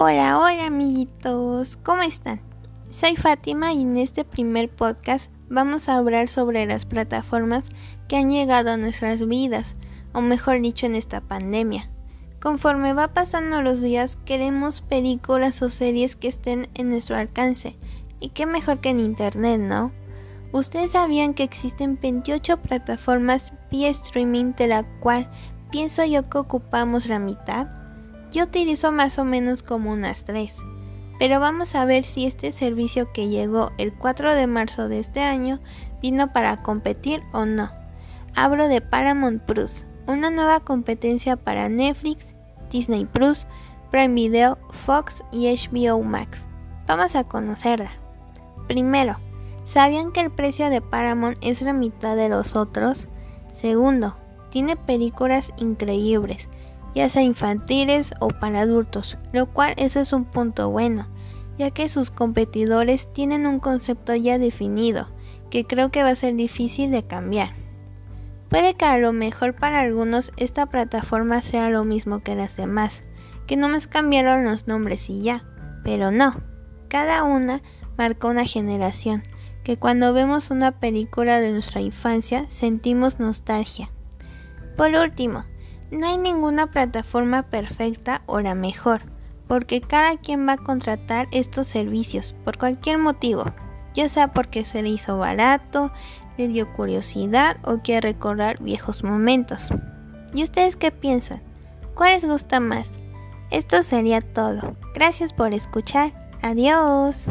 Hola, hola amiguitos, ¿cómo están? Soy Fátima y en este primer podcast vamos a hablar sobre las plataformas que han llegado a nuestras vidas, o mejor dicho en esta pandemia. Conforme va pasando los días queremos películas o series que estén en nuestro alcance, y qué mejor que en Internet, ¿no? ¿Ustedes sabían que existen 28 plataformas vía streaming de la cual pienso yo que ocupamos la mitad? Yo utilizo más o menos como unas 3. Pero vamos a ver si este servicio que llegó el 4 de marzo de este año vino para competir o no. Hablo de Paramount Plus, una nueva competencia para Netflix, Disney Plus, Prime Video, Fox y HBO Max. Vamos a conocerla. Primero, ¿sabían que el precio de Paramount es la mitad de los otros? Segundo, tiene películas increíbles, ya sea infantiles o para adultos, lo cual eso es un punto bueno, ya que sus competidores tienen un concepto ya definido, que creo que va a ser difícil de cambiar. Puede que a lo mejor para algunos esta plataforma sea lo mismo que las demás, que no me cambiaron los nombres y ya, pero no, cada una marcó una generación, que cuando vemos una película de nuestra infancia sentimos nostalgia. Por último, no hay ninguna plataforma perfecta o la mejor, porque cada quien va a contratar estos servicios por cualquier motivo, ya sea porque se le hizo barato, le dio curiosidad o quiere recordar viejos momentos. ¿Y ustedes qué piensan? ¿Cuál les gusta más? Esto sería todo. Gracias por escuchar. Adiós.